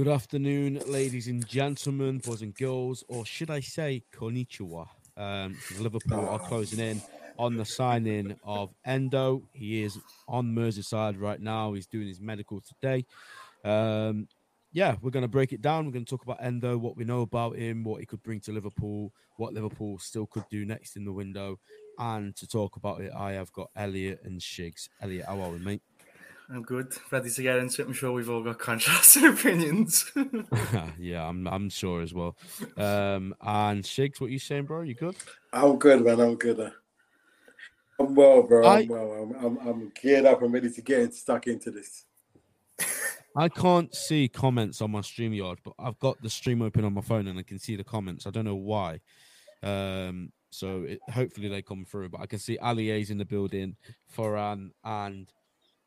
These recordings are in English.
Good afternoon, ladies and gentlemen, boys and girls, or should I say konnichiwa? Um, Liverpool are closing in on the signing of Endo. He is on Merseyside right now. He's doing his medical today. Um, yeah, we're going to break it down. We're going to talk about Endo, what we know about him, what he could bring to Liverpool, what Liverpool still could do next in the window. And to talk about it, I have got Elliot and Shigs. Elliot, how are we, mate? I'm good. Ready to get into it. I'm sure we've all got contrasting opinions. yeah, I'm I'm sure as well. Um, and Shigs, what you saying, bro? You good? I'm good, man. I'm good. I'm well, bro. I- I'm well. I'm, I'm, I'm geared up. I'm ready to get stuck into this. I can't see comments on my StreamYard, but I've got the stream open on my phone and I can see the comments. I don't know why. Um, so it, hopefully they come through. But I can see Ali A's in the building, Foran and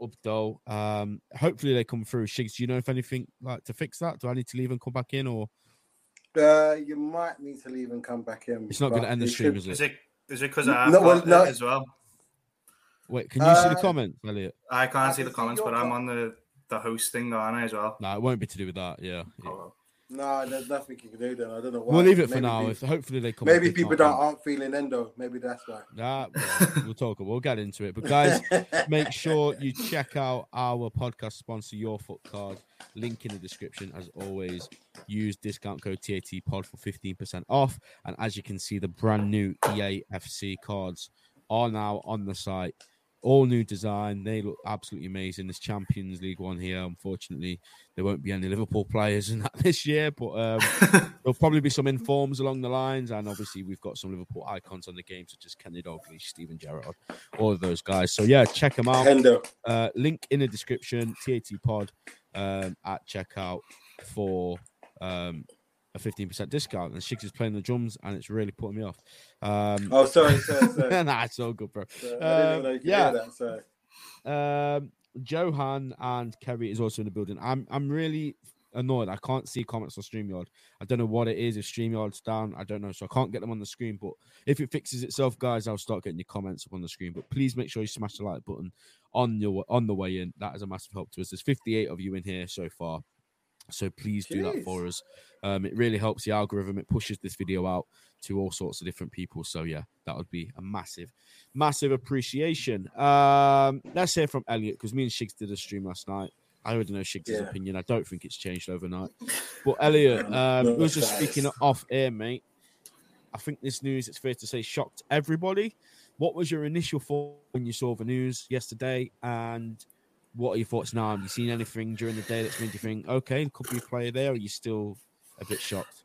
Ubdol. Um, hopefully they come through. Shigs, do you know if anything like to fix that? Do I need to leave and come back in, or Uh, you might need to leave and come back in. it's not going to end the stream, should- is is it? it is it because I've No, well, no. as well? Wait, can you see the Uh, comments, Elliot? I can't I see the comments, your but I'm on the the host thing, aren't I, as well? No, it won't be to do with that. Yeah. yeah. Oh, No, there's nothing you can do then. I don't know why. We'll leave it for Maybe now. pe- If hopefully they come. maybe people don't aren't feeling endo. Maybe that's why. Nah, well, talk. We'll get into it. But guys, make sure you check out our podcast sponsor, Your Foot Card. Link in the description. As always, use discount code TAT Pod for fifteen percent off. And as you can see, the brand new EA FC cards are now on the site. All new design. They look absolutely amazing. This Champions League one here. Unfortunately, there won't be any Liverpool players in that this year, but um, there'll probably be some informs along the lines, and obviously we've got some Liverpool icons on the game, such as Kenny Dalglish, Steven Gerrard, all of those guys. So yeah, check them out. Uh, link in the description. TAT Pod um, at checkout for um, a fifteen percent discount. And Shigs is playing the drums, and it's really putting me off. Um, Oh, sorry, sorry, sorry. nah, it's all good, bro. So, Um, even know you could yeah. that. Sorry. Um, Johan and Kerry is also in the building. I'm I'm really annoyed. I can't see comments on StreamYard. I don't know what it is. If StreamYard's down, I don't know. So I can't get them on the screen. But if it fixes itself, guys, I'll start getting your comments up on the screen. But please make sure you smash the like button on your on the way in. That is a massive help to us. There's 58 of you in here so far. So please do that for us. Um, it really helps the algorithm. It pushes this video out to all sorts of different people. So yeah, that would be a massive, massive appreciation. Um, let's hear from Elliot because me and Shigs did a stream last night. I already know Shigs' Yeah. opinion. I don't think it's changed overnight. But Elliot, um, No, was just speaking off air, mate. I think this news, it's fair to say, shocked everybody. What was your initial thought when you saw the news yesterday? And what are your thoughts now? Have you seen anything during the day that's made you think, okay, could be a player there? Or are you still a bit shocked?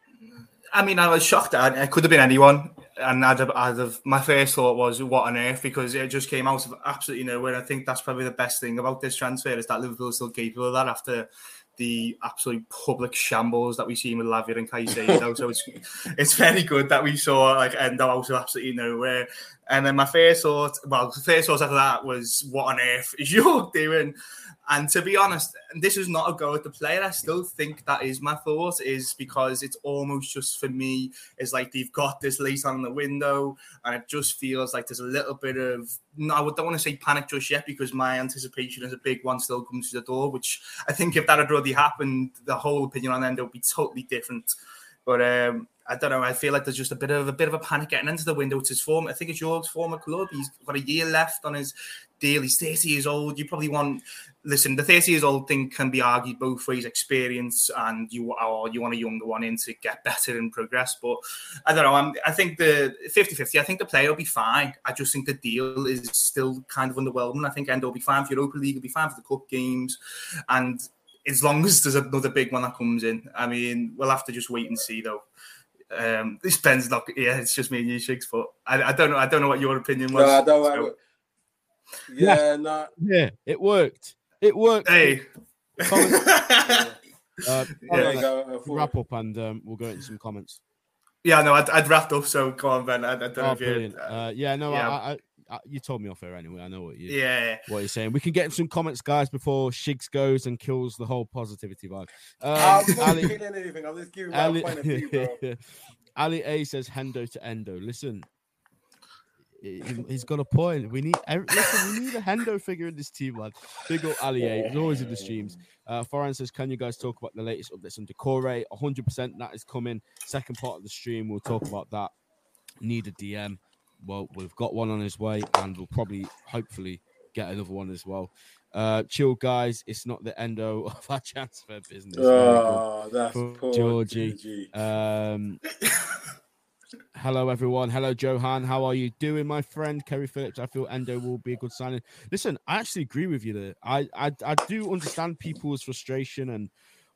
I mean, I was shocked. I, it could have been anyone, and I'd have, I'd have. My first thought was, "What on earth?" Because it just came out of absolutely nowhere. I think that's probably the best thing about this transfer is that Liverpool is still capable of that after the absolute public shambles that we've seen with Lavia and Caicedo. so it's it's very good that we saw like Endo out of absolutely nowhere. And then my first thought, well, the first thought after that was, "What on earth is you doing?" And to be honest, this is not a go at the player. I still think that is my thought, is because it's almost just for me, it's like they've got this late on the window, and it just feels like there's a little bit of no, I don't want to say panic just yet because my anticipation is a big one still comes to the door, which I think if that had already happened, the whole opinion on Endo would be totally different. But um, I don't know. I feel like there's just a bit of a bit of a panic getting into the window. It's his form. I think it's your former club. He's got a year left on his deal. He's 30 years old. You probably want listen. The 30 years old thing can be argued both ways: experience and you or you want a younger one in to get better and progress. But I don't know. I'm, I think the 50-50. I think the player will be fine. I just think the deal is still kind of underwhelming. I think Endo will be fine for Europa League. Will be fine for the cup games, and as long as there's another big one that comes in. I mean, we'll have to just wait and see though. Um, this Ben's not. Yeah, it's just me and you, Shigs. But I, I don't know. I don't know what your opinion was. No, I don't. so- yeah, no. Yeah, it worked. It worked. hey. Comments- Uh, Yeah. There go, uh, wrap up and um, we'll go into some comments. Yeah, no, I'd, I'd wrapped up. So go on, Ben. I, I don't know Oh, if you. brilliant. Uh, yeah, no, yeah. I, I, I, you told me off air anyway. I know what you, yeah, what you're saying. We can get in some comments, guys, before Shigs goes and kills the whole positivity vibe. Um, I'm not Ali, anything. I'm just giving my point of view. Ali A says Hendo to Endo. Listen, he- he's got a point. We need listen. We need a Hendo figure in this team, lad. Big up Ali A. He's always in the streams. Uh, Foreign says, "Can you guys talk about the latest updates on Doucouré? 100 percent that is coming. Second part of the stream, we'll talk about that. Need a DM. Well, we've got one on his way, and we'll probably, hopefully, get another one as well. Uh, chill, guys. It's not the endo of our transfer business. Oh, that's For poor Georgie. Georgie. Um, hello, everyone. Hello, Johan. How are you doing, my friend? Kerry Phillips. I feel Endo will be a good signing. Listen, I actually agree with you there. I, I, I do understand people's frustration and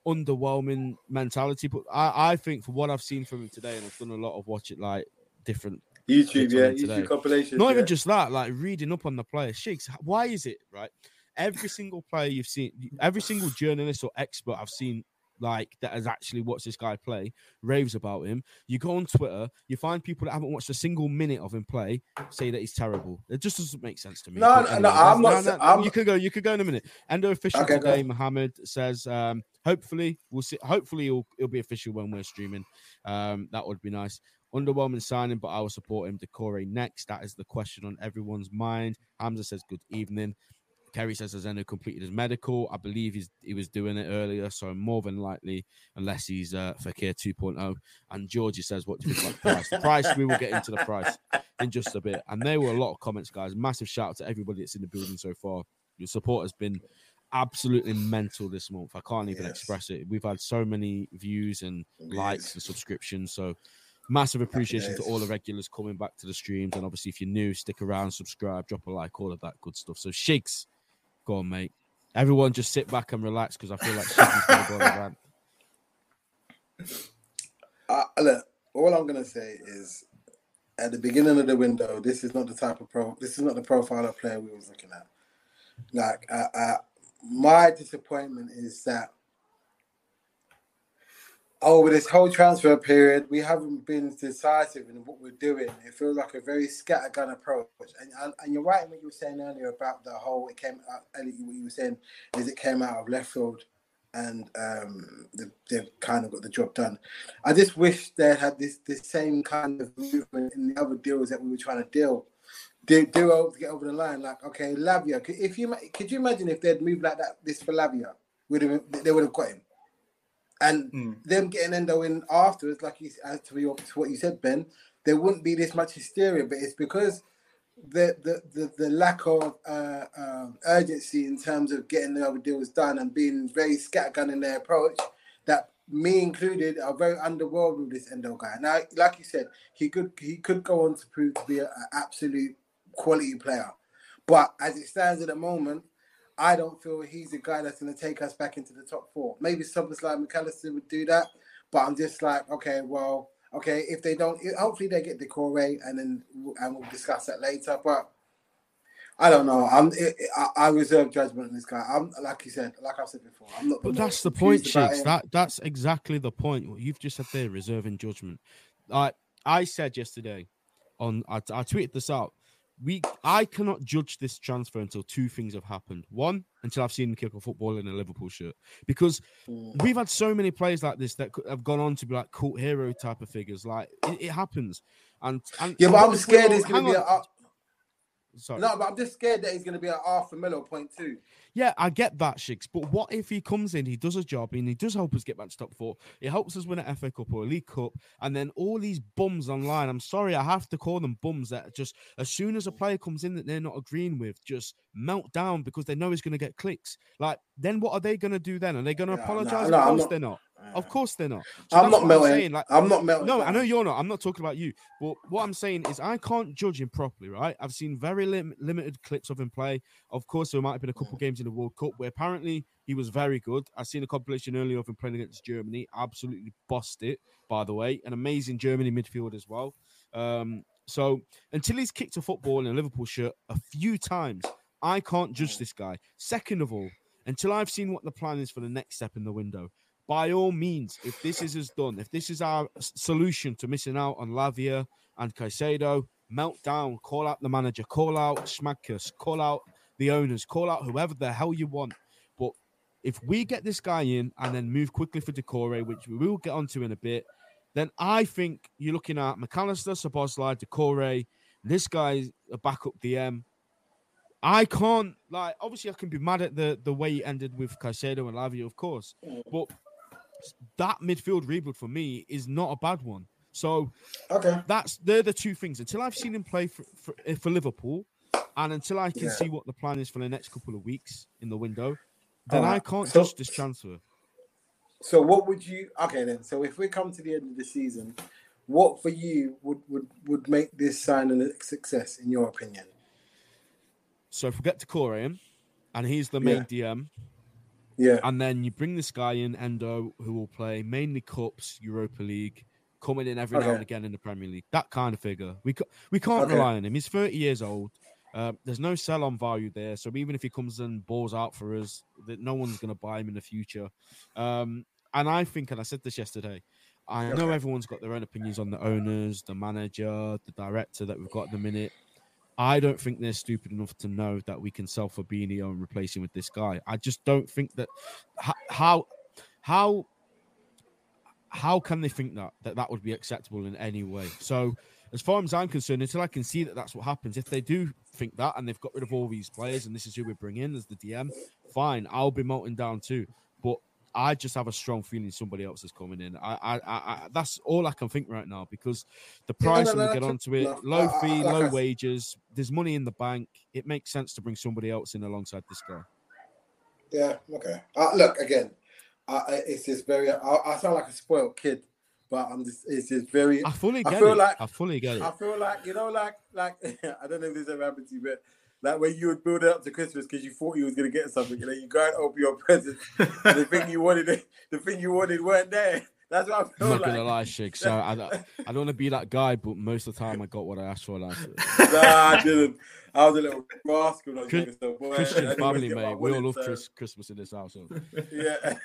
underwhelming mentality, but I, I think for what I've seen from him today, and I've done a lot of watch it like different YouTube, yeah. YouTube compilations. not yeah. even just that, like reading up on the player. Shigs, why is it right? Every single player you've seen, every single journalist or expert I've seen, like that has actually watched this guy play, raves about him. You go on Twitter, you find people that haven't watched a single minute of him play say that he's terrible. It just doesn't make sense to me. No, no, no, I'm not sa- I'm- you could go. You could go in a minute. Endo official Okay, today. Mohammed says, um, hopefully we'll see. Hopefully it'll, it'll be official when we're streaming. Um, that would be nice. Underwhelming signing, but I will support him. Doucouré next. That is the question on everyone's mind. Hamza says, Good evening. Kerry says, Has Endo completed his medical? I believe he's, he was doing it earlier, so more than likely, unless he's uh, Fekir 2.0. And Georgie says, What do you think about the price? The price, we will get into the price in just a bit. And there were a lot of comments, guys. Massive shout out to everybody that's in the building so far. Your support has been absolutely mental this month. I can't even Yes. express it. We've had so many views and likes and subscriptions. So massive appreciation to all the regulars coming back to the streams. And obviously, if you're new, stick around, subscribe, drop a like, all of that good stuff. So Shigs, go on, mate. Everyone just sit back and relax because I feel like is going to go on a rant. Uh, look, all I'm gonna say is, at the beginning of the window, this is not the type of pro. This is not the profile of player we was looking at. Like, uh, uh, my disappointment is that over this whole transfer period, we haven't been decisive in what we're doing. It feels like a very scattergun approach. And, and, you're right in what you were saying earlier about the whole. It came out. What you were saying is it came out of left field, and um, they, they've kind of got the job done. I just wish they had this this same kind of movement in the other deals that we were trying to deal. Do, do get over the line. Like, okay, Lavia. If you could you imagine if they'd moved like that, this for Lavia, would have they would have got him, and Mm. them getting Endo in afterwards, like you as to, your, to what you said, Ben, there wouldn't be this much hysteria. But it's because the the the, the lack of uh, um, urgency in terms of getting the other deals done and being very scattergun in their approach that me included are very underwhelmed with this Endo guy. Now, like you said, he could he could go on to prove to be an absolute quality player, but as it stands at the moment, I don't feel he's the guy that's going to take us back into the top four. Maybe something like Mac Allister would do that, but I'm just like, okay, well, okay, if they don't, hopefully they get Doucouré and then and we'll discuss that later. But I don't know. I'm I, I reserve judgment on this guy. I'm like you said, like I've said before, I'm not. But that's the point, Shigs. That that's exactly the point. What you've just said there, reserving judgment. I I said yesterday on I, I tweeted this out. We I cannot judge this transfer until two things have happened. One, until I've seen him kick a football in a Liverpool shirt, because Mm. we've had so many players like this that could have gone on to be like cult hero type of figures. Like it, it happens, and and Yeah, but I'm scared he's gonna be. A, sorry. no, but I'm just scared that he's going to be at half a mil point two. Yeah, I get that, Shigs. But what if he comes in, he does a job, and he does help us get back to top four? It helps us win an FA Cup or a League Cup, and then all these bums online. I'm sorry, I have to call them bums that just as soon as a player comes in that they're not agreeing with, just melt down because they know he's going to get clicks. Like, then what are they going to do then? Are they going to Yeah, no, apologize? no, of course not- they're not. Of course they're not. So I'm that's not what melting. saying. Like, I'm not melting. no, I know you're not. I'm not talking about you. But what I'm saying is, I can't judge him properly, right? I've seen very lim- limited clips of him play. Of course, there might have been a couple games in the World Cup where apparently he was very good. I've seen a compilation earlier of him playing against Germany. Absolutely bossed it, by the way. An amazing Germany midfield as well. Um, so until he's kicked a football in a Liverpool shirt a few times, I can't judge this guy. Second of all, until I've seen what the plan is for the next step in the window, by all means, if this is as done, if this is our solution to missing out on Lavia and Caicedo, melt down, call out the manager, call out Schmadtke, call out the owners, call out whoever the hell you want. But if we get this guy in and then move quickly for Doucouré, which we will get onto in a bit, then I think you're looking at Mac Allister, Szoboszlai, Doucouré. This guy's a backup DM. I can't like obviously I can be mad at the the way he ended with Caicedo and Lavia, of course, but that midfield rebuild for me is not a bad one. So Okay. that's they're the two things. Until I've seen him play for for, eh, for Liverpool, and until I can Yeah. see what the plan is for the next couple of weeks in the window, then Alright, I can't so- judge this transfer. So what would you? Okay, then. So if we come to the end of the season, what for you would would would make this signing a success in your opinion? So if we get Doucouré and he's the main DM, Yeah. and then you bring this guy in, Endo, who will play mainly cups, Europa League, coming in every now and again in the Premier League. That kind of figure. We ca- we can't Okay. rely on him. He's 30 years old. Uh, there's no sell on value there. So even if he comes and balls out for us, that no one's going to buy him in the future. Um, and I think, and I said this yesterday, I know everyone's got their own opinions on the owners, the manager, the director that we've got at the minute. I don't think they're stupid enough to know that we can sell Fabinho and replace him with this guy. I just don't think that how how how can they think that that that would be acceptable in any way? So, as far as I'm concerned, until I can see that that's what happens, if they do think that and they've got rid of all these players and this is who we bring in as the DM, fine, I'll be melting down too. I just have a strong feeling somebody else is coming in. I, I, I, that's all I can think right now because the Yeah, no, price, no, and we'll get onto it, enough. low fee, low wages. There's money in the bank. It makes sense to bring somebody else in alongside this guy. Yeah. Okay. Uh, look again. It's just very. I, I sound like a spoiled kid, but I'm just. It's just very. I fully get I feel it. like- I fully get it. I feel like you know, like like I don't know if this ever happened to you, but like way you would build it up to Christmas because you thought you was gonna get something, and then you go and open your presents, and the thing you wanted, the thing you wanted weren't there. That's what I I'm not like. gonna lie, Shig. So I, I, don't want to be that guy, but most of the time I got what I asked for last year. Nah, I didn't. I was a little rascal. when I was Chris- so boy, Christian family, mate. We all love so- Chris, Christmas in this household. Yeah.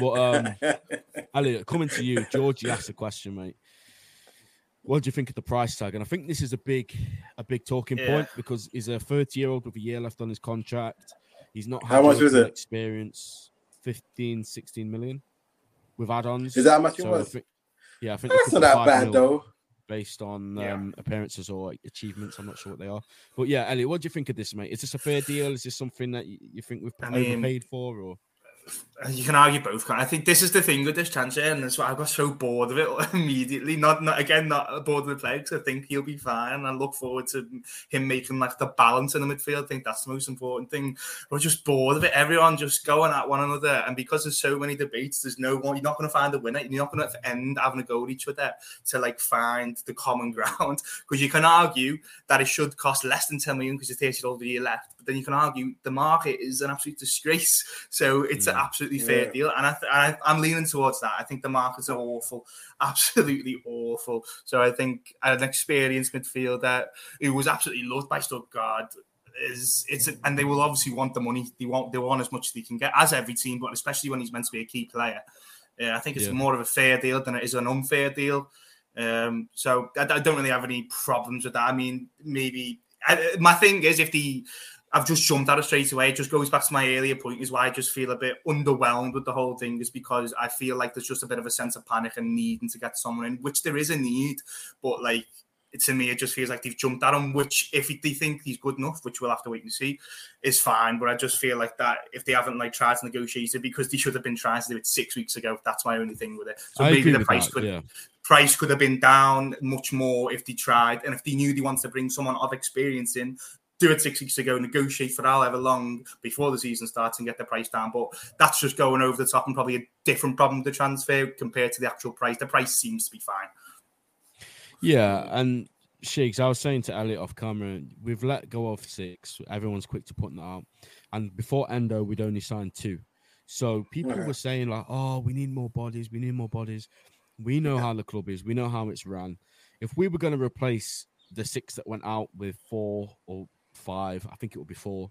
But um, Elliot, coming to you, Georgie asked a question, mate. What do you think of the price tag? And I think this is a big, a big talking Yeah. point because he's a 30 year old with a year left on his contract. He's not How much was it? Experience 15, 16 million with add-ons. Is that how much it So I think- yeah, I think That's not that bad though. based on Yeah. um, appearances or achievements. I'm not sure what they are. But yeah, Elliot, what do you think of this, mate? Is this a fair deal? Is this something that you, you think we've I mean- overpaid for? Or you can argue both. I think this is the thing with this transfer, and that's why I got so bored of it immediately. Not, not again, not bored of the play because I think he'll be fine, I look forward to him making like the balance in the midfield. I think that's the most important thing. We're just bored of it. Everyone just going at one another, and because there's so many debates, there's no one. You're not going to find a winner. You're not going to end having a go at each other to like find the common ground. Because you can argue that it should cost less than 10 million because you're 30 over a year left, but then you can argue the market is an absolute disgrace. So it's an Mm. absolutely fair Yeah. deal, and I, th- I I'm leaning towards that. I think the markets are awful, absolutely awful. So I think an experienced midfielder who was absolutely loved by Stuttgart is it's and they will obviously want the money. They want they want as much as they can get, as every team, but especially when he's meant to be a key player. Yeah, I think it's Yeah. more of a fair deal than it is an unfair deal. Um, so I, I don't really have any problems with that. I mean, maybe I, my thing is if the I've just jumped at it straight away. It just goes back to my earlier point, is why I just feel a bit underwhelmed with the whole thing, is because I feel like there's just a bit of a sense of panic and needing to get someone in, which there is a need, but like to me, it just feels like they've jumped at him. Which, if they think he's good enough, which we'll have to wait and see, is fine. But I just feel like that if they haven't like tried to negotiate it because they should have been trying to do it six weeks ago. That's my only thing with it. So I maybe the price that, could yeah. price could have been down much more if they tried, and if they knew they wanted to bring someone of experience in, do it six weeks ago, negotiate for however long before the season starts and get the price down. But that's just going over the top and probably a different problem with the transfer compared to the actual price. The price seems to be fine. Yeah, and Shigs, I was saying to Elliot off camera, we've let go of six. Everyone's quick to put that out. And before Endo, we'd only signed two. So people Okay. were saying, like, oh, we need more bodies, we need more bodies. We know how the club is, we know how it's run. If we were going to replace the six that went out with four or five, I think it would be four,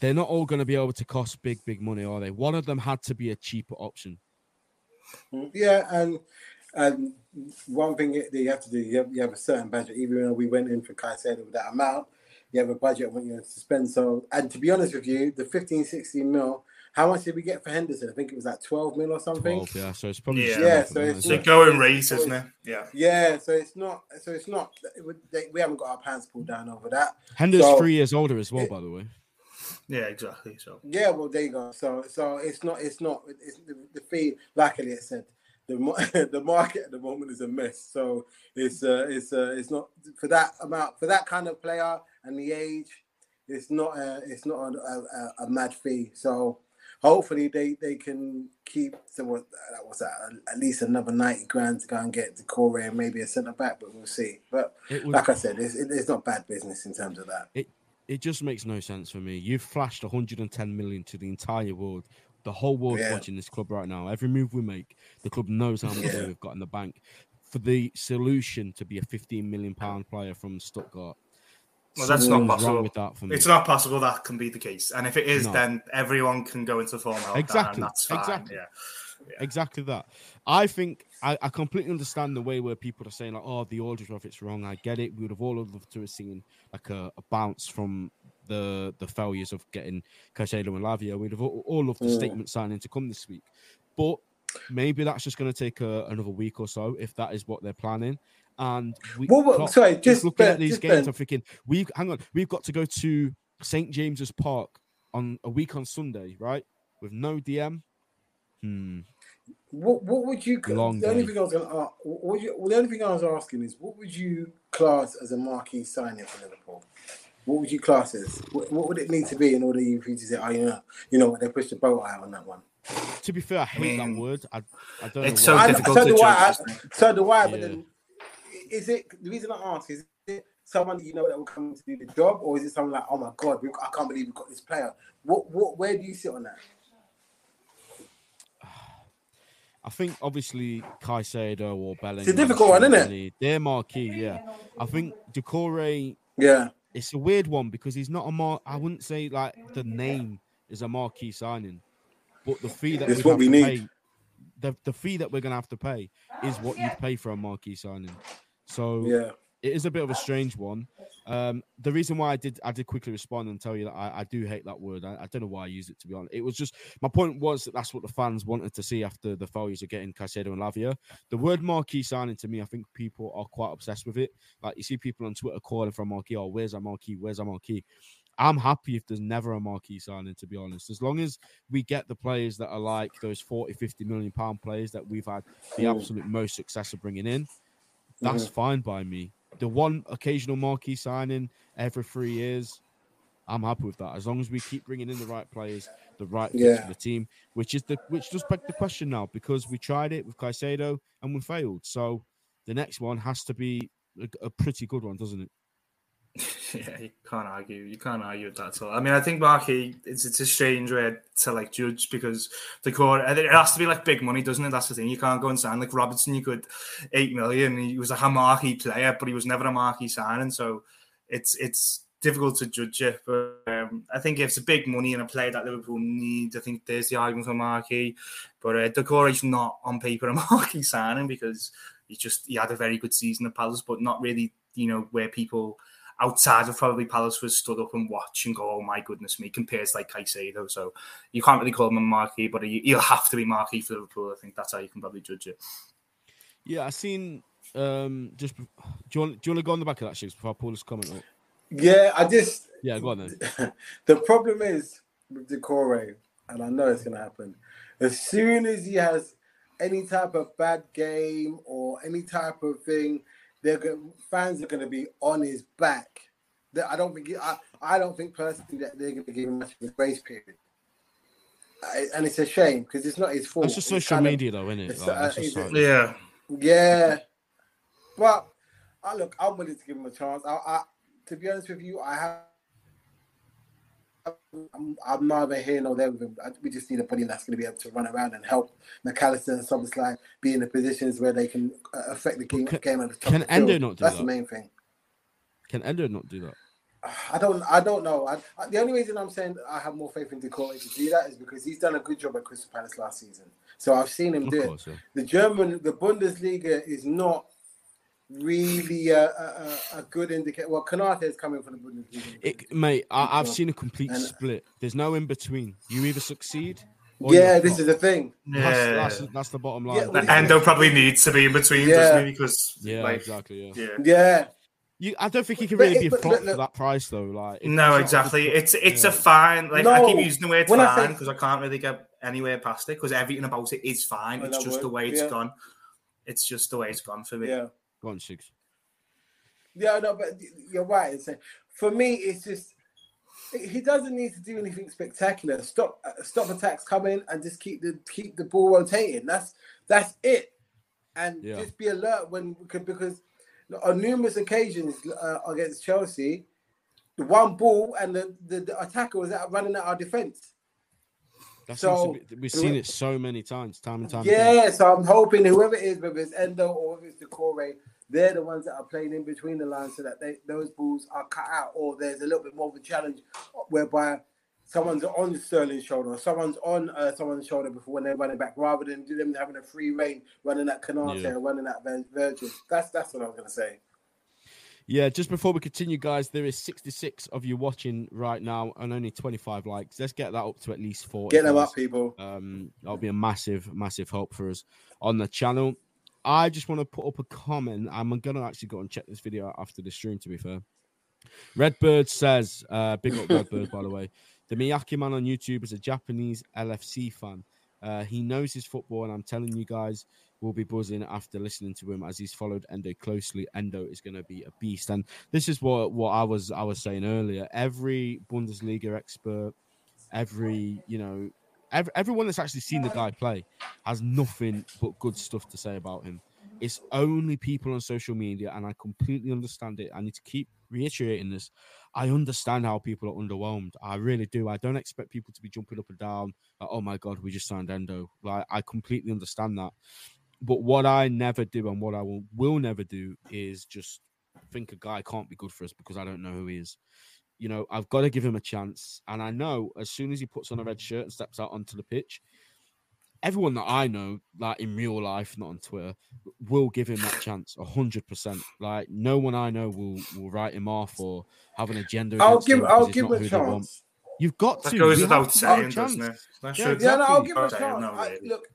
they're not all going to be able to cost big, big money, are they? One of them had to be a cheaper option. Yeah, and and one thing that you have to do, you have, you have a certain budget. Even though we went in for Caicedo with that amount, you have a budget when you're to spend. So, and to be honest with you, the 15, 16 mil, how much did we get for Henderson? I think it was like 12 mil or something. 12, yeah. So it's probably Yeah. Yeah, so it's that, It's a going race, isn't it? Yeah. Yeah, so it's not, so it's not, it would- they, we haven't got our pants pulled down over that. Henderson's So- three years older as well, it- by the way. Yeah, exactly. So Yeah, well, there you go. So, so it's not, it's not, it's the, the fee. Like Elliot said, the the market at the moment is a mess. So it's, uh, it's, uh, it's not for that amount for that kind of player and the age. It's not, a, it's not a, a, a mad fee. So hopefully they they can keep. So what uh, that was that at least another ninety grand to go and get Doucouré and maybe a centre back, but we'll see. But would like I said, it's, it's not bad business in terms of that. it it just makes no sense for me. You've flashed 110 million to the entire world. The whole world Yeah. watching this club right now. Every move we make, the club knows how much yeah. we've got in the bank. For the solution to be a 15 million pound player from Stuttgart, Well, that's not possible. wrong with that for me. it's not possible that can be the case. And if it is, No. then everyone can go into form out Exactly, and that's fine. exactly. Yeah. exactly that. I think I, I completely understand the way where people are saying like, "Oh, the orders of it's wrong." I get it. We would have all loved to have seen like a, a bounce from the the failures of getting Caicedo and Lavia. We'd have all, all loved the Mm. statement signing to come this week, but maybe that's just going to take a, another week or so if that is what they're planning. And we, Well, well, Klopp sorry, is just looking Ben, at these games. Ben. I'm thinking we hang on. We've got to go to St James's Park on a week on Sunday, right? With no DM. Hmm. What what would you? Long the only thing I was going to ask, what you, well, the only thing I was asking is, what would you class as a marquee signing for Liverpool? What would you class as? What, what would it need to be in order for you to say, oh, you know, you know they pushed the boat out on that one? To be fair, I hate mean, that word. I, I don't it's know. so why. I- difficult so to do I, judge, I- So do I. But Yeah. then, is it the reason I ask? Is it someone that you know that will come to do the job, or is it someone like, oh my god, we, I can't believe we got this player? What what? Where do you sit on that? I think obviously Caicedo or Bellingham. It's a difficult one, isn't it? They're marquee, yeah. I think Doucouré, Yeah. it's a weird one because he's not a mar. I wouldn't say like the name is a marquee signing, but the fee that It's we'd what we to need. pay, the the fee that we're gonna have to pay is what you'd pay for a marquee signing. So Yeah. it is a bit of a strange one. Um, the reason why I did I did quickly respond and tell you that I, I do hate that word. I, I don't know why I used it to be honest. It was just my point was that that's what the fans wanted to see after the failures of getting Caicedo and Lavia. The word marquee signing to me, I think people are quite obsessed with it. Like you see people on Twitter calling for a marquee, oh, where's a marquee? Where's a marquee? I'm happy if there's never a marquee signing, to be honest. As long as we get the players that are like those 40, 50 million pound players that we've had the absolute most success of bringing in, that's fine by me. The one occasional marquee signing every three years, I'm happy with that. As long as we keep bringing in the right players, the right Yeah. for the team, which is the which does beg the question now because we tried it with Caicedo and we failed. So the next one has to be a, a pretty good one, doesn't it? Yeah, you can't argue. You can't argue with that at all. I mean, I think Marquee it's it's a strange way to like judge because Doucouré it has to be like big money, doesn't it? That's the thing. You can't go and sign like Robertson. You could eight million. He was like a marquee player, but he was never a marquee signing. So it's it's difficult to judge it. But um, I think if it's a big money and a player that Liverpool need, I think there's the argument for marquee. But uh, Doucouré is not on paper a marquee signing because he just he had a very good season at Palace, but not really you know where people outside of probably Palace was stood up and watch and go, oh my goodness me, compares like Caicedo. So you can't really call him a marquee, but he, he'll have to be marquee for Liverpool. I think that's how you can probably judge it. Yeah, I seen. Um, just do you want do you want to go on the back of that, Shigs, before I pull this comment up? Yeah. I just Yeah, go on then. the problem is with Doucouré, and I know it's going to happen. As soon as he has any type of bad game or any type of thing, they're going, fans are going to be on his back. That- I don't think. I, I don't think personally that they're going to give him much of a grace period. I, and it's a shame because it's not his fault. It's just It's social kind of- media, though, isn't it? it's, Like, uh, just it- it is. Yeah. yeah, but I look. I'm willing to give him a chance. I, I to be honest with you, I have. I'm, I'm neither here nor there with him. We just need a buddy that's going to be able to run around and help Mac Allister and Szoboszlai be in the positions where they can uh, affect the game, can- game at the top can the Endo not do That's that? the main thing. Can Endo not do that? I don't. I don't know. I, I, the only reason I'm saying I have more faith in Doucouré to do that is because he's done a good job at Crystal Palace last season. So I've seen him Of do it. yeah. The German, the Bundesliga is not really a, a, a- a good indicator. Well, Konaté is coming from the Bundesliga. It, mate, I, I've seen a complete And- uh, split. There's no in between. You either succeed. Yeah, this flop. is the thing. That's, Yeah. that's, that's the bottom line. Yeah, well, Endo probably needs to be in between, Yeah. doesn't he? Because yeah, like, exactly. Yeah. yeah. Yeah, You, I don't think he can really it- be a but flop for that price, though. Like, No, he's not a exactly. It's it's yeah. a fine. Like I keep using the word when fine because I can't really get anywhere past it because everything about it is fine. I It's know just the way it's yeah. gone. It's just the way it's gone for me. yeah. Go on, six. Yeah, no, but you're right. It's, for me, it's just he doesn't need to do anything spectacular. Stop, uh, stop attacks coming, and just keep the keep the ball rotating. That's that's it, and Yeah. just be alert when because on numerous occasions uh, against Chelsea, the one ball and the, the, the attacker was out running at our defense. That So- be, we've seen it so many times, time and time again. Yeah, so I'm hoping whoever it is, whether it's Endo or whether it's Doucouré, they're the ones that are playing in between the lines so that they, those balls are cut out, or there's a little bit more of a challenge whereby someone's on Sterling's shoulder or someone's on uh, someone's shoulder before when they're running back, rather than them having a free reign running at Konaté Yeah. or running at Vir- Virgil. That's that's what I was gonna say. Yeah, just before we continue, guys, there is 66 of you watching right now and only 25 likes. Let's get that up to at least 40. Get them guys. up, people. Um, that'll be a massive, massive help for us on the channel. I just want to put up a comment. I'm gonna actually go and check this video after the stream. To be fair, Redbird says, uh, "Big up Redbird, by the way." The Miyaki man on YouTube is a Japanese LFC fan. Uh, he knows his football, and I'm telling you guys, we'll be buzzing after listening to him as he's followed Endo closely. Endo is going to be a beast, and this is what what I was I was saying earlier. Every Bundesliga expert, every you know, ev- everyone that's actually seen the guy play has nothing but good stuff to say about him. It's only people on social media, and I completely understand it. I need to keep reiterating this. I understand how people are underwhelmed. I really do. I don't expect people to be jumping up and down. Like, oh my god, we just signed Endo. Like I completely understand that. But what I never do, and what I will, will never do, is just think a guy can't be good for us because I don't know who he is. You know, I've got to give him a chance. And I know as soon as he puts on a red shirt and steps out onto the pitch, everyone that I know, like in real life, not on Twitter, will give him that chance a hundred percent. Like no one I know will will write him off or have an agenda. I'll give him I'll give him a who they want. chance. You've got That to. goes You have without to have saying, doesn't it? chance. That Yeah, should- Yeah, no, I'll give him a chance. no, I, really. look,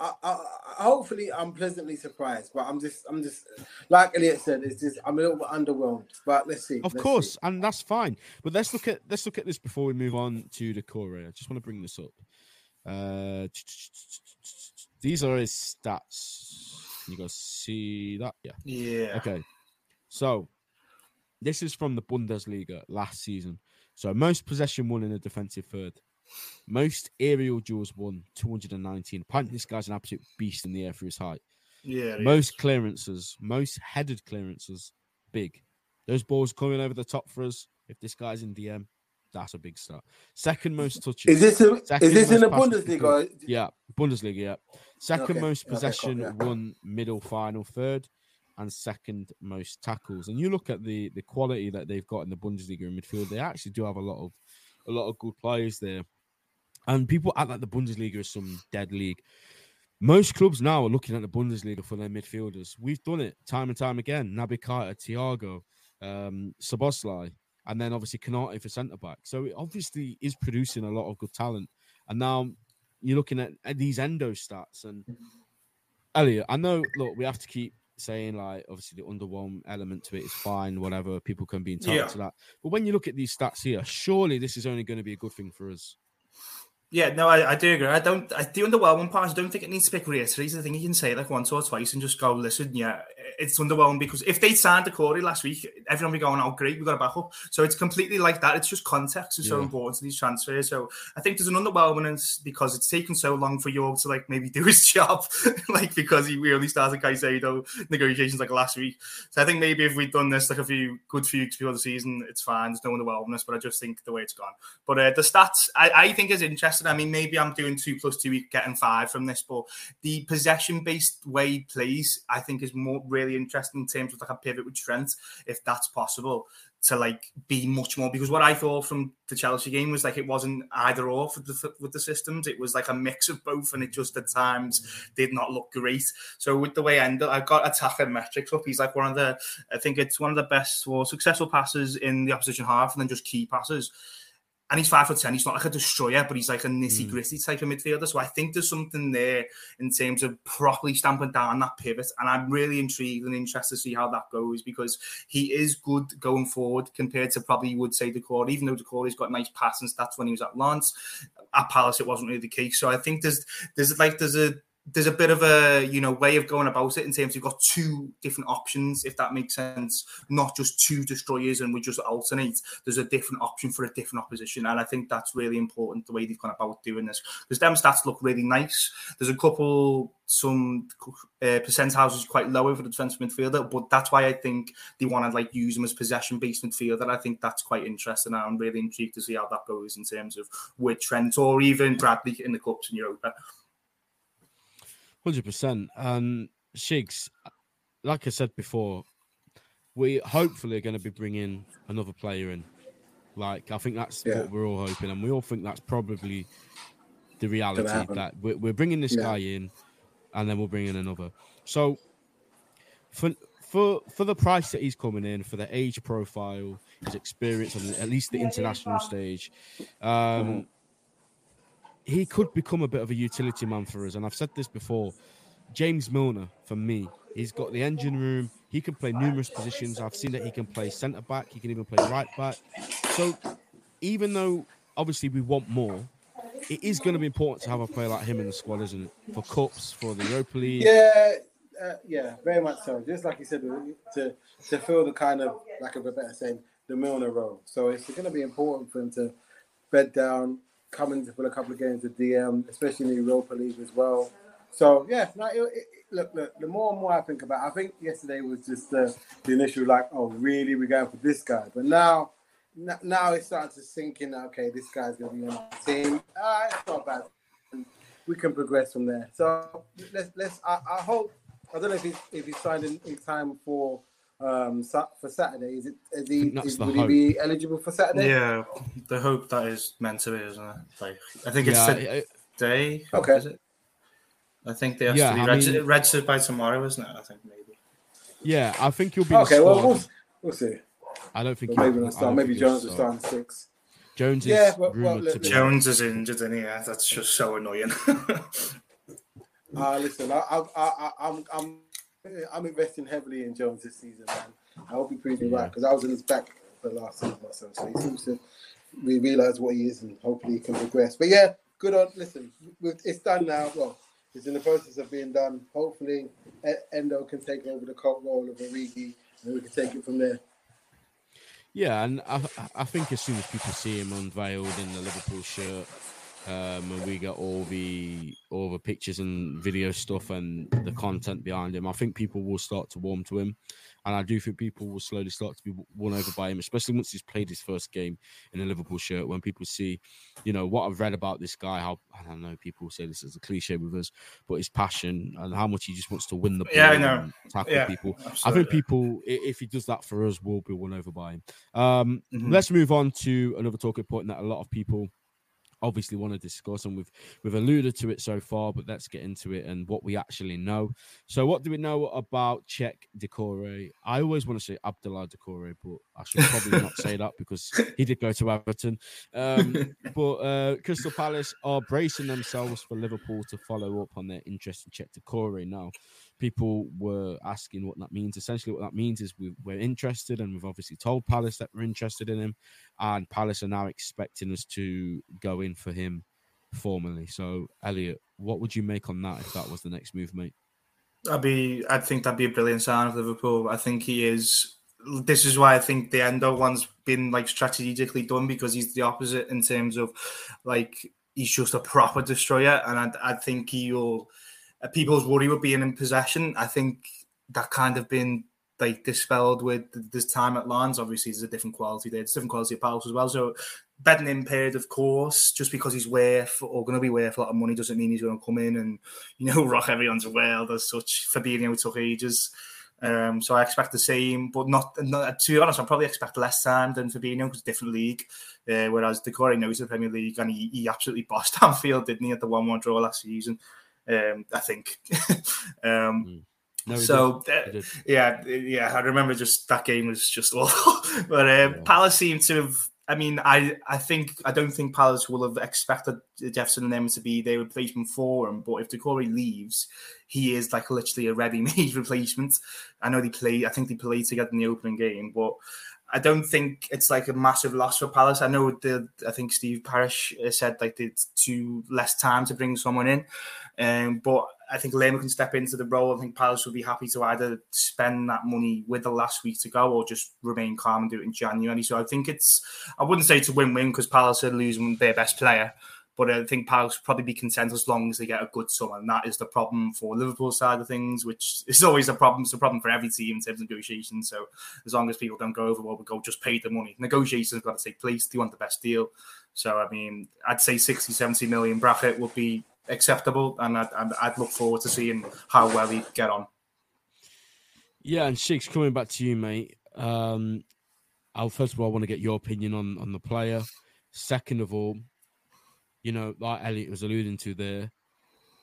I, I, I, hopefully, I'm pleasantly surprised, but I'm just, I'm just, like Elliot said, it's just, I'm a little bit underwhelmed. But let's see. Of let's course, see. and that's fine. But let's look at let's look at this before we move on to Doucouré. I just want to bring this up. Uh, these are his stats. Can you guys see that? Yeah. Yeah. Okay. So this is from the Bundesliga last season. So most possession won in a defensive third. Most aerial duels won, 219. Apparently, this guy's an absolute beast in the air for his height. Yeah. Most clearances, most headed clearances, big. Those balls coming over the top for us. If this guy's in DM, that's a big start. Second most touches. Is this a, is this in the Bundesliga? or- Yeah, Bundesliga. Yeah, second Okay, most okay, cool, possession yeah. won, middle, final, third, and second most tackles. And you look at the the quality that they've got in the Bundesliga in midfield. They actually do have a lot of a lot of good players there. And people act like the Bundesliga is some dead league. Most clubs now are looking at the Bundesliga for their midfielders. We've done it time and time again. Naby Keita, Thiago, um, Szoboszlai, and then obviously Konaté for centre back. So it obviously is producing a lot of good talent. And now you're looking at, at these endo stats. And Elliot, I know, look, we have to keep saying like obviously the underwhelm element to it is fine, whatever. People can be entitled Yeah. to that. But when you look at these stats here, surely this is only going to be a good thing for us. Yeah, no, I, I do agree. I don't. I the underwhelming part. I don't think it needs to be reiterated. I think you can say it like once or twice and just go, listen, yeah, it's underwhelming because if they signed Doucouré last week, everyone would be going, oh, great, we got a backup. So it's completely like that. It's just context is so important to these transfers. So I think there's an underwhelmingness because it's taken so long for Jörg to like maybe do his job, like because he, we only started Caicedo negotiations like last week. So I think maybe if we'd done this like a few good few weeks before the season, it's fine. There's no underwhelmingness, but I just think the way it's gone. But uh, the stats, I, I think is interesting interested. I mean, maybe I'm doing two plus two, getting five from this, but the possession based way he plays, I think, is more really interesting in terms of like a pivot with Trent, if that's possible to like be much more because what I thought from the Chelsea game was like it wasn't either or for the, with the systems. It was like a mix of both, and it just at times did not look great. So with the way I got attacker metrics up. He's like one of the, I think it's one of the best or successful passes in the opposition half, and then just key passes and he's five foot ten. He's not like a destroyer, but he's like a nitty gritty mm. type of midfielder. So I think there's something there in terms of properly stamping down that pivot. And I'm really intrigued and interested to see how that goes because he is good going forward compared to probably you would say Doucouré, even though Doucouré's got nice passing stats when he was at Lens. At Palace, it wasn't really the case. So I think there's there's like there's a there's a bit of a you know way of going about it in terms of you've got two different options if that makes sense. Not just two destroyers and we just alternate. There's a different option for a different opposition and i think that's really important the way they've gone about doing this because them stats look really nice. There's a couple some uh, percentiles quite low over the defensive midfielder but that's why i think they want to like use them as possession based midfielder i think that's quite interesting i'm really intrigued to see how that goes in terms of with trent or even bradley in the cups in europa Hundred percent. And Shigs, like I said before, we hopefully are going to be bringing another player in. Like I think that's yeah. what we're all hoping, and we all think that's probably the reality that we're, we're bringing this yeah. guy in, and then we'll bring in another. So for for for the price that he's coming in, for the age profile, his experience on at least the international stage, um, mm-hmm he could become a bit of a utility man for us. And I've said this before. James Milner, for me, he's got the engine room. He can play numerous positions. I've seen that he can play centre back. He can even play right back. So even though obviously we want more, it is going to be important to have a player like him in the squad, isn't it? For cups, for the Europa League. Yeah, uh, yeah, very much so. Just like you said, to to fill the kind of like a better saying, the Milner role. So it's going to be important for him to bed down, coming for a couple of games with DM, especially in the Europa League as well. So yeah, no, it, it, look, look, the more and more I think about, it, I think yesterday was just the initial like, oh, really, we're going for this guy, but now, now it's starting to sink in. Okay, this guy's to be on the team. Ah, it's not bad. We can progress from there. So let's let's. I, I hope. I don't know if he's if he's signed in, in time for um for Saturday. Is it is he is, would hope. he be eligible for Saturday? Yeah, the hope that is meant to be, isn't it? Like I think it's yeah, day. Okay. Is it? I think they have yeah, to be registered, registered, by tomorrow, isn't it? I think maybe. Yeah, I think you'll be. Okay, well we'll, we'll see. I don't think well, maybe not start. Maybe Jones will start six. Jones is yeah, well, well, look, Jones is injured, and yeah, that's just so annoying. uh, listen, I, I, I, I'm, I'm I'm investing heavily in Jones this season, man. I hope he proves me right because I was in his back for the last season or so. So he seems to we realize what he is and hopefully he can progress. But yeah, good on. Listen, it's done now. Well, it's in the process of being done. Hopefully, Endo can take over the cult role of Origi and we can take it from there. Yeah, and I, I think as soon as people see him unveiled in the Liverpool shirt, um, and we get all the all the pictures and video stuff and the content behind him. I think people will start to warm to him, and I do think people will slowly start to be won over by him, especially once he's played his first game in a Liverpool shirt. When people see, you know, what I've read about this guy, how I don't know, people say this is a cliche with us, but his passion and how much he just wants to win the ball yeah, I know. tackle yeah, people. Absolutely. I think people, if he does that for us, will be won over by him. Um, mm-hmm. Let's move on to another talking point that a lot of people obviously want to discuss, and we've we've alluded to it so far, but let's get into it and what we actually know. So, what do we know about Cheick Doucouré? I always want to say Abdoulaye Doucouré, but I should probably not say that because he did go to Everton. Um, but uh, Crystal Palace are bracing themselves for Liverpool to follow up on their interest in Cheick Doucouré now people were asking what that means. Essentially, what that means is we, are interested, and we've obviously told Palace that we're interested in him, and Palace are now expecting us to go in for him formally. So, Elliot, what would you make on that if that was the next move, mate? I'd be, I think that'd be a brilliant sign of Liverpool. I think he is. This is why I think the Endo one's been like strategically done because he's the opposite in terms of like he's just a proper destroyer, and I, I think he'll people's worry with being in possession. I think that kind of been like dispelled with this time at Lens. Obviously, there's a different quality there. It's different quality of Palace as well. So betting impaired, of course, just because he's worth or going to be worth a lot of money doesn't mean he's going to come in and you know rock everyone's world as such. Fabinho took ages. Um, so I expect the same, but not, not to be honest. I probably expect less time than Fabinho because different league. Uh, whereas Doucouré knows the Premier League and he, he absolutely bossed Anfield, didn't he, at the one-one draw last season? Um, I think. um, mm. No, so uh, yeah, yeah, I remember just that game was just awful. but um, yeah. Palace seemed to have. I mean, I I think I don't think Palace will have expected Jefferson and them to be their replacement for him. But if Doucouré leaves, he is like literally a ready-made replacement. I know they play. I think they played together in the opening game, but I don't think it's like a massive loss for Palace. I know the I think Steve Parish uh, said like it's too less time to bring someone in, um, but I think Lerma can step into the role. I think Palace would be happy to either spend that money with the last week to go or just remain calm and do it in January. So I think it's I wouldn't say it's a win-win because Palace are losing their best player, but I think Palace probably be content as long as they get a good summer. And that is the problem for Liverpool side of things, which is always a problem. It's a problem for every team in terms of negotiations. So as long as people don't go overboard, we go just pay the money. Negotiations have got to take place. They want the best deal. So, I mean, I'd say 60, 70 million bracket would be acceptable. And I'd, I'd, I'd look forward to seeing how well he get on. Yeah, and Shigs, coming back to you, mate. Um, I'll first of all I want to get your opinion on on the player. Second of all, you know, like Elliot was alluding to there,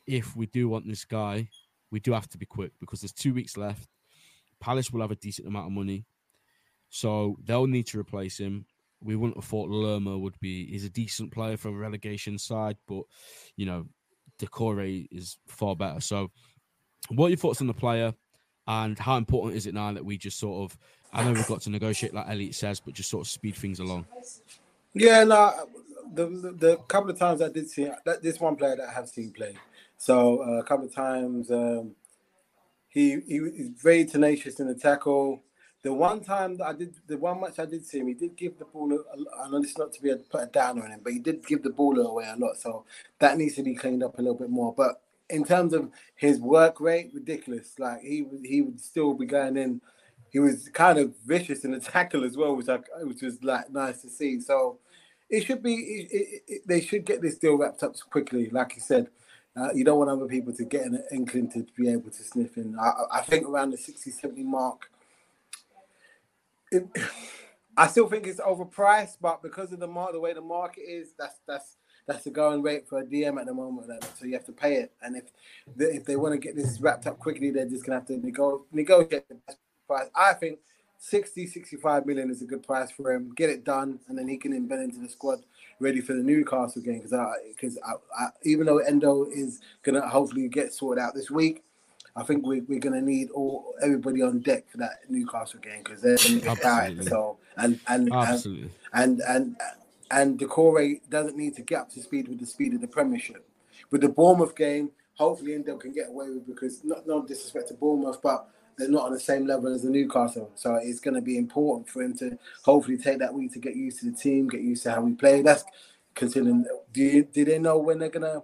if we do want this guy, we do have to be quick because there's two weeks left. Palace will have a decent amount of money, so they'll need to replace him. We wouldn't have thought Lerma would be. He's a decent player for a relegation side, but you know, Doucouré is far better. So, what are your thoughts on the player, and how important is it now that we just sort of? I know we've got to negotiate, like Elliot says, but just sort of speed things along. Yeah, no, the, the, the couple of times I did see that this one player that I have seen play. So uh, a couple of times um, he he was very tenacious in the tackle. The one time that I did, the one match I did see him, he did give the ball. I know this not to be a, put a down on him, but he did give the ball away a lot. So that needs to be cleaned up a little bit more. But in terms of his work rate, ridiculous. Like he he would still be going in. He was kind of vicious in the tackle as well, which I, which was like nice to see. So it should be. It, it, it, they should get this deal wrapped up quickly. Like you said, uh, you don't want other people to get an inkling to be able to sniff in. I, I think around the 60, 70 mark. I still think it's overpriced, but because of the mar- the way the market is, that's that's that's the going rate for a DM at the moment. So you have to pay it. And if if they want to get this wrapped up quickly, they're just gonna have to nego- negotiate the best price. I think 60, 65 million is a good price for him. Get it done, and then he can embed into the squad ready for the Newcastle game. Because I, because I, I, even though Endo is gonna hopefully get sorted out this week, I think we, we're gonna need all everybody on deck for that Newcastle game because they're gonna get tired. So and and Absolutely. and and and, and Doucouré doesn't need to get up to speed with the speed of the Premiership. With the Bournemouth game, hopefully Endo can get away with because not no disrespect to Bournemouth, but they're not on the same level as the Newcastle. So it's going to be important for him to hopefully take that week to get used to the team, get used to how we play. That's considering. Do you, do they know when they're going to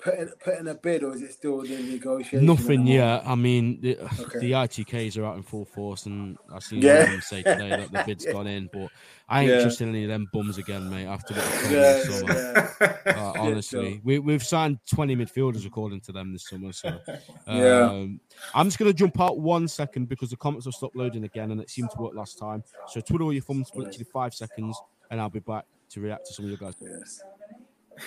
put in, a bid, or is it still the negotiation? Nothing yet. I mean, the, okay. the ITKs are out in full force, and I see yeah. them say today that the bid's gone in, but I ain't yeah. trusting any of them bums again, mate. After what yeah, summer, yeah. Uh, honestly, we we've signed twenty midfielders according to them this summer. So, um, yeah, I'm just gonna jump out one second because the comments have stopped loading again, and it seemed to work last time. So twiddle your thumbs for literally five seconds, and I'll be back to react to some of your guys. Yes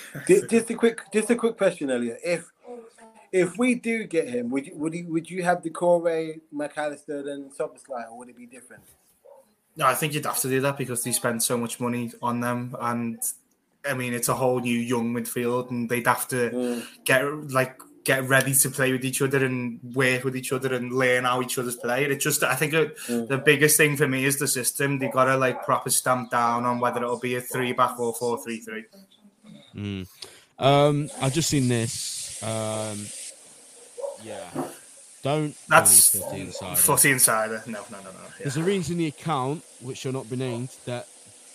just a quick, just a quick question, Elliot. If if we do get him, would you would you would you have Doucouré, Mac Allister, and Szoboszlai, or would it be different? No, I think you'd have to do that because they spend so much money on them, and I mean it's a whole new young midfield, and they'd have to mm. get like get ready to play with each other and work with each other and learn how each other's play. It just, I think it, mm. the biggest thing for me is the system. They got to like proper stamp down on whether it'll be a three back or four three three. Mm. Um, I've just seen this. Um, yeah. Don't. That's footy insider. Footy insider. No, no, no, no. Yeah. There's a reason the account, which shall not be named, that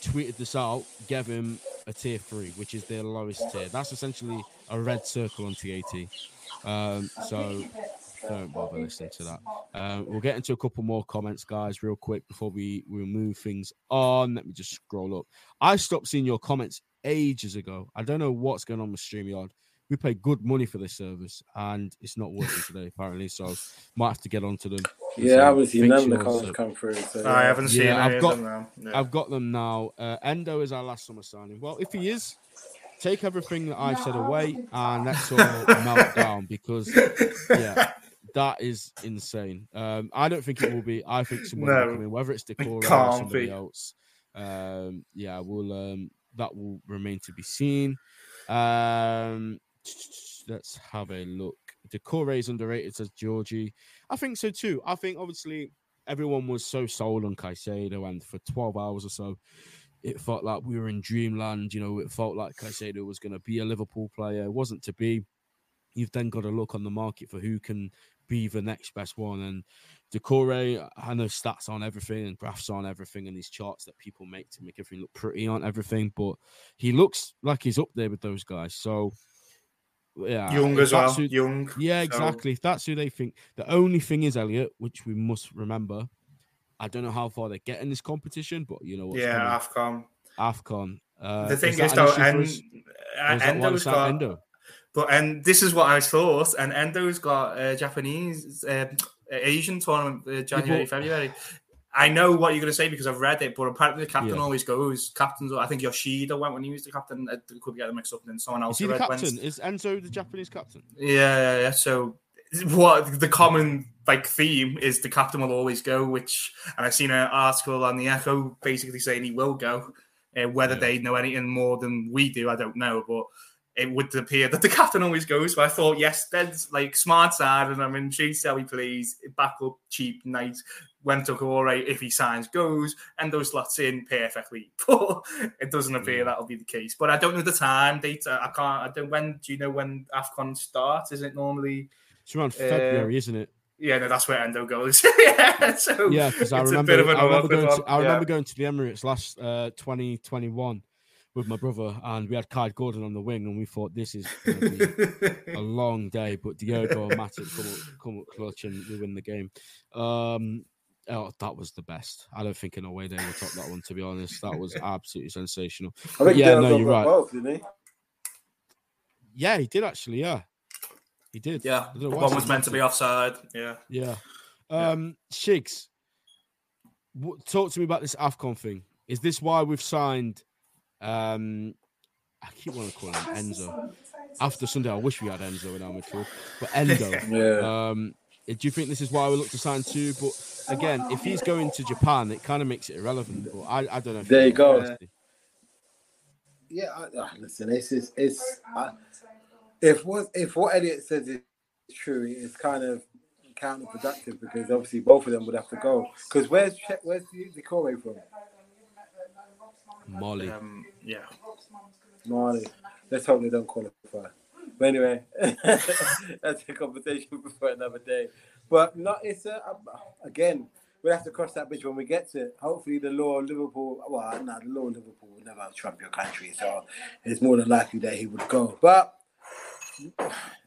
tweeted this out, gave him a tier three, which is their lowest tier. That's essentially a red circle on TAT. Um, so don't bother listening to that. Um, we'll get into a couple more comments, guys, real quick before we, we move things on. Let me just scroll up. I stopped seeing your comments ages ago. I don't know what's going on with StreamYard. We pay good money for this service and it's not working today, apparently. So might have to get onto them. Yeah, I haven't seen none of the Fix comments yours, come through. So, I haven't seen Yeah, any I've of got- them now. No. I've got them now. Uh, Endo is our last summer signing. Well, if he is, take everything that I've said away and let's all melt down because, yeah, that is insane. Um, I don't think it will be. I think someone will come in, whether it's Doucouré or somebody be. else. Um, yeah, we'll um, that will remain to be seen. Um, let's have a look. Doucouré is underrated, says Georgie. I think so too. I think obviously everyone was so sold on Caicedo, and for 12 hours or so, it felt like we were in dreamland. You know, it felt like Caicedo was going to be a Liverpool player. It wasn't to be. You've then got to look on the market for who can be the next best one. And Doucouré, I know stats on everything and graphs on everything and these charts that people make to make everything look pretty on everything, but he looks like he's up there with those guys. So, yeah, Young as well. who- Young. yeah, So- exactly. If that's who they think, the only thing is Elliot, which we must remember. I don't know how far they get in this competition, but you know what's yeah, coming. Afcon. Afcon. Uh, the thing is, an though, and, us? Or and is that why they got, Endo? but and this is what I thought, and Endo's got uh, Japanese, uh, Asian tournament uh, January, February. I know what you're going to say because I've read it, but apparently the captain Yeah. always goes. Captains, I think Yoshida went when he was the captain. I could get them mixed up, and then someone else. Is he the read went- captain? Is Enzo the Japanese captain? Yeah, yeah, yeah. So what the common like theme is the captain will always go, which and I've seen an article on the Echo basically saying he will go. Uh, whether Yeah. they know anything more than we do, I don't know, but it would appear that the captain always goes. So I thought, yes, that's like smart side, and I'm intrigued to how he plays. Back up, cheap, nice. When All right, if he signs, goes, and those slots in perfectly. But it doesn't appear Yeah. that'll be the case. But I don't know the time date. I can't. I don't. When do you know when Afcon starts? Is it normally? It's around Uh, February, isn't it? Yeah, no, that's where Endo goes. yeah, so Yeah, because I it's a remember, bit of an I remember going to, I remember yeah. going to the Emirates last uh, 2021 with my brother, and we had Kaide Gordon on the wing, and we thought this is going to be a long day, but Diogo and Matic come up, come up clutch and we win the game. Um, oh, that was the best. I don't think in a way they will top that one. To be honest, that was absolutely sensational. I think Yeah, no, you're right. both, didn't he? Yeah, he did actually. Yeah, he did. yeah, I don't know why one was said meant to be offside. Yeah. Yeah. Um, Shigs, w- talk to me about this Afcon thing. Is this why we've signed? Um, I keep wanting to call him Enzo. After Sunday, I wish we had Enzo in our midfield, but Endo. Yeah. um, do you think this is why we look to sign two? But again, if he's going to Japan, it kind of makes it irrelevant. But I, I don't know. if There you go. interesting. Yeah, I, uh, listen, it's it's, it's I, if what if what Elliot says is true, it's kind of counterproductive because obviously both of them would have to go. Because where's where's the, the Corey from? Mali. Um, yeah. Mali. Let's hope they don't qualify. But anyway, that's a conversation for another day. But not it's a, again. We'll have to cross that bridge when we get to it. Hopefully, the law of Liverpool. Well, no, the law of Liverpool will never trump your country, so it's more than likely that he would go. But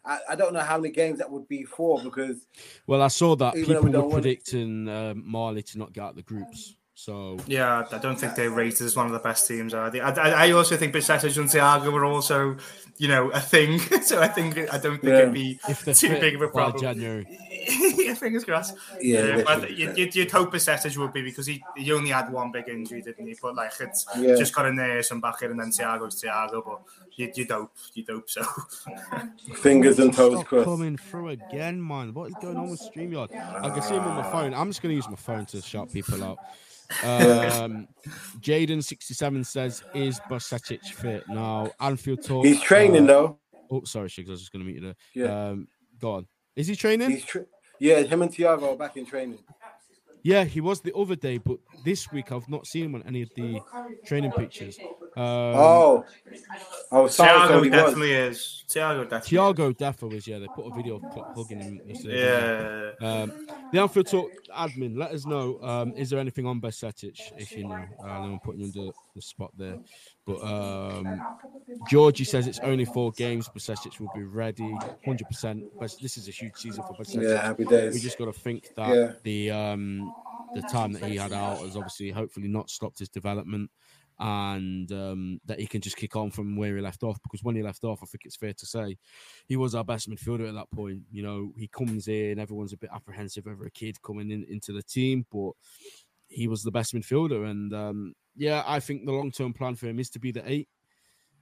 I, I don't know how many games that would be for because Well, I saw that Even though we people were want- predicting um, Mali to not get out the groups. So Yeah, I don't think they're rated as one of the best teams. Are they? I, I I also think Bajcetic and Thiago were also, you know, a thing. so I think I don't think Yeah. it'd be if they're too big of a problem. January, yeah, fingers crossed. Yeah, Yeah, but you'd, you'd, you'd hope Bajcetic would be because he, he only had one big injury, didn't he? But like it's Yeah. just got a nurse and back in, and then Thiago's Thiago. But you'd, you'd hope, you'd hope so. fingers and toes crossed. coming through again, man. What is going on with StreamYard? I can see him on my phone. I'm just going to use my phone to shout people out. Um, Jaden67 says, Is Bajcetic fit? Now, Anfield talk. He's training uh, though. Oh, sorry, Shigs. I was just going to meet you there. Yeah, Um, go on. Is he training? he's tra- yeah. Him and Thiago are back in training. Yeah, he was the other day, but this week I've not seen him on any of the training pictures. Um, oh, oh, Thiago Thiago definitely is. Thiago definitely. Thiago Defo was yeah. They put a video of Klopp hugging him yesterday. Yeah. Um, the Anfield Talk admin, let us know. Um, is there anything on Bajcetic? If you know, uh, I know I'm putting you under the spot there. But um, Georgie says it's only four games. Bajcetic will be ready 100%. But this is a huge season for Bajcetic. Yeah, happy days. We just got to think that Yeah. the um, the time that he had out has obviously, hopefully, not stopped his development. And um, that he can just kick on from where he left off. Because when he left off, I think it's fair to say he was our best midfielder at that point. You know, he comes in, everyone's a bit apprehensive over a kid coming in into the team, but he was the best midfielder. And um, yeah, I think the long term plan for him is to be the eight,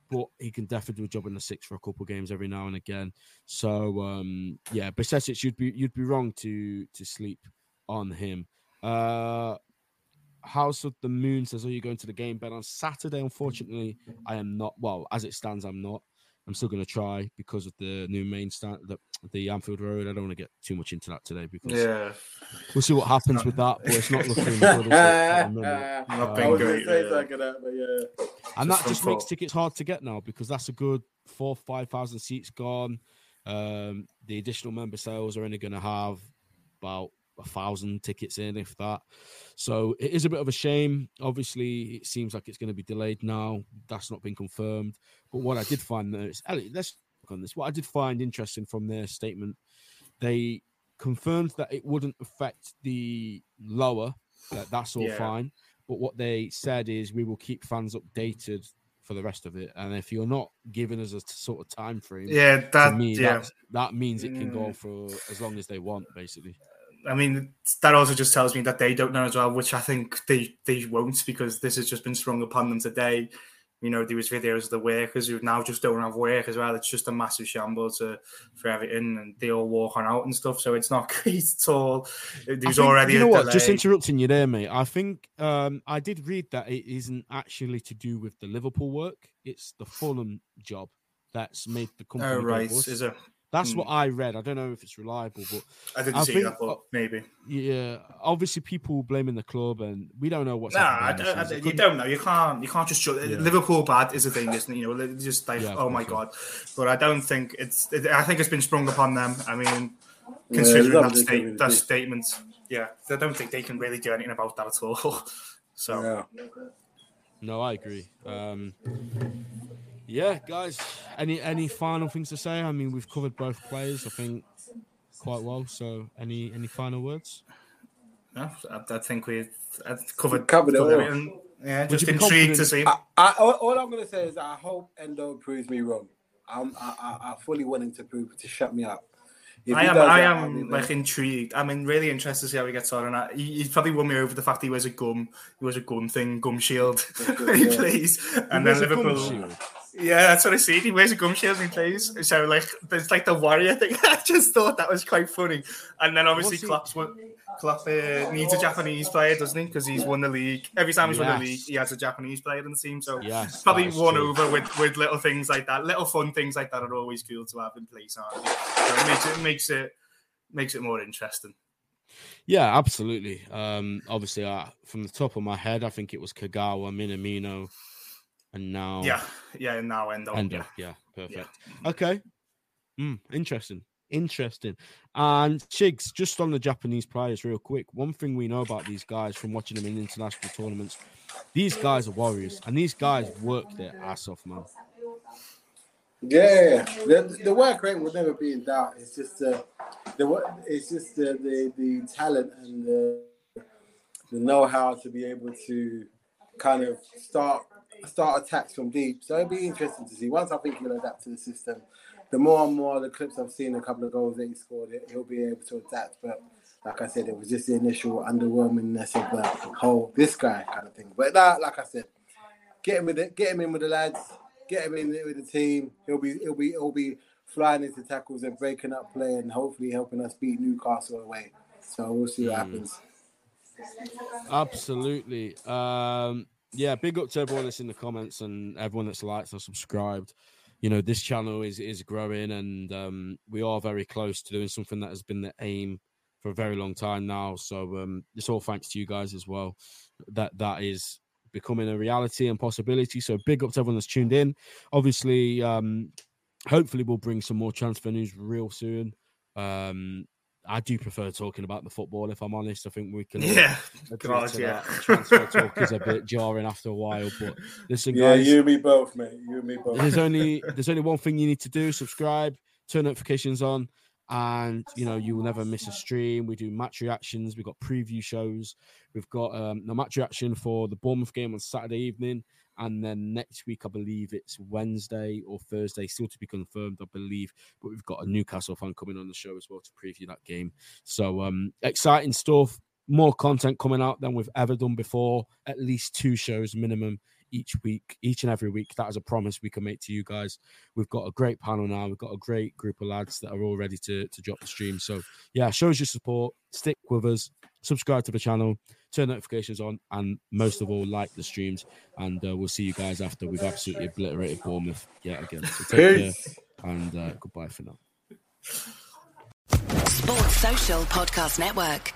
but he can definitely do a job in the six for a couple of games every now and again. So um, yeah, Bajcetic, you'd be you'd be wrong to to sleep on him. Uh, House of the Moon says, "Are you going to the game, Ben, on Saturday?" Unfortunately, I am not. Well, as it stands, I'm not. I'm still going to try because of the new main stand, the, the Anfield Road. I don't want to get too much into that today because Yeah. we'll see what happens with that. But it's not looking good at the minute. Not Um, been I was great, gonna say yeah. something like that, but yeah. and Just that just makes thought. tickets hard to get now because that's a good four five thousand seats gone um the additional member sales are only going to have about a thousand tickets in if that so it is a bit of a shame obviously it seems like it's going to be delayed now that's not been confirmed but what i did find though is let's look on this what i did find interesting from their statement they confirmed that it wouldn't affect the lower that that's all Yeah. fine but what they said is we will keep fans updated for the rest of it. And if you're not giving us a sort of time frame, Yeah, that me, yeah. that means it can go Mm. for as long as they want, basically. I mean, that also just tells me that they don't know as well, which I think they they won't because this has just been sprung upon them today. You know, there was videos of the workers who now just don't have work as well. It's just a massive shambles uh, for everything, and they all walk on out and stuff. So it's not great at all. There's think- already you know a what? delay. Just interrupting you there, mate. I think um, I did read that it isn't actually to do with the Liverpool work; it's the Fulham job that's made the company. oh right, is it? That's Hmm. what I read. I don't know if it's reliable, but I didn't I see think- that, but maybe. yeah, obviously people blaming the club, and we don't know what's Nah, I, happening. I, behind the scenes. It you don't know. You can't. You can't just. Ju- Yeah. Liverpool bad is a thing, isn't it? You know, just like Yeah, oh my course, god. But I don't think it's. It, I think it's been sprung upon them. I mean, considering there's that, state, that statement, yeah, I don't think they can really do anything about that at all. so Yeah. No, I agree. Um, yeah, guys. Any any final things to say? I mean, we've covered both players, I think, quite well. So, any any final words? yeah, I, I think we have covered Covered it all. Yeah, Would just intrigued to see. I, I, all, all I'm gonna say is I hope Endo proves me wrong. I'm, I, I, I fully willing to prove to shut me up. If I am, I that, I'll be am like intrigued. I mean, really interested to see how he gets on. And I, he, he's probably won me over the fact he wears a gum, he wears a gum thing, gum shield when he yeah. plays. And Where's then the gum Liverpool, shield? Yeah, that's what I see. He wears a gum shield when he plays. So like, it's like the warrior thing. I just thought that was quite funny. And then obviously What's Klopp's one. Klopp uh, needs a Japanese player, doesn't he? Because he's won the league. Every time he's won the league, he has a Japanese player in the team. So Yes, probably won true. over with, with little things like that. Little fun things like that are always cool to have in place, aren't they? So it makes it makes it makes it more interesting. Yeah, absolutely. Um, obviously, uh, from the top of my head, I think it was Kagawa, Minamino, and now Yeah, yeah, and now Endo. Endo. Yeah. Yeah, perfect. Okay. Mm, interesting. Interesting. And Shigs, just on the Japanese players, real quick. One thing we know about these guys from watching them in international tournaments, these guys are warriors, and these guys work their ass off, man. Yeah, the, the work rate will never be in doubt. It's just uh, the wo- it's just the, the the talent and the the know how to be able to kind of start start attacks from deep. So it'll be interesting to see. Once I think he'll adapt to the system, the more and more the clips I've seen, a couple of goals that he scored, he'll be able to adapt. But like I said, it was just the initial underwhelmingness of the whole this guy kind of thing. But that, like I said, get him with it, get him in with the lads, get him in with the team. He'll be he'll be he'll be flying into tackles and breaking up play and hopefully helping us beat Newcastle away. So we'll see what Mm. happens. Absolutely. Um, yeah, big up to everyone that's in the comments and everyone that's liked or subscribed. You know, this channel is is growing and um, we are very close to doing something that has been the aim for a very long time now. So um, it's all thanks to you guys as well. That that is becoming a reality and possibility. So big up to everyone that's tuned in. Obviously, um, hopefully we'll bring some more transfer news real soon. Um, I do prefer talking about the football, if I'm honest. I think we can. Yeah, God, yeah. Transfer talk is a bit jarring after a while, but listen, Yeah, guys. you and me both, mate. You and me both. there's only there's only one thing you need to do: subscribe, turn notifications on, and you know you will never miss a stream. We do match reactions. We've got preview shows. We've got um, the match reaction for the Bournemouth game on Saturday evening, and then next week I believe it's Wednesday or Thursday, still to be confirmed, I believe. But we've got a Newcastle fan coming on the show as well to preview that game. So um, exciting stuff. More content coming out than we've ever done before. At least two shows minimum each week, each and every week. That is a promise we can make to you guys. We've got a great panel now. We've got a great group of lads that are all ready to, to drop the stream. So, yeah, show us your support. Stick with us. Subscribe to the channel. Turn notifications on. And most of all, like the streams. And uh, we'll see you guys after we've absolutely obliterated Bournemouth yet again. So, take care and uh, goodbye for now. Sports Social Podcast Network.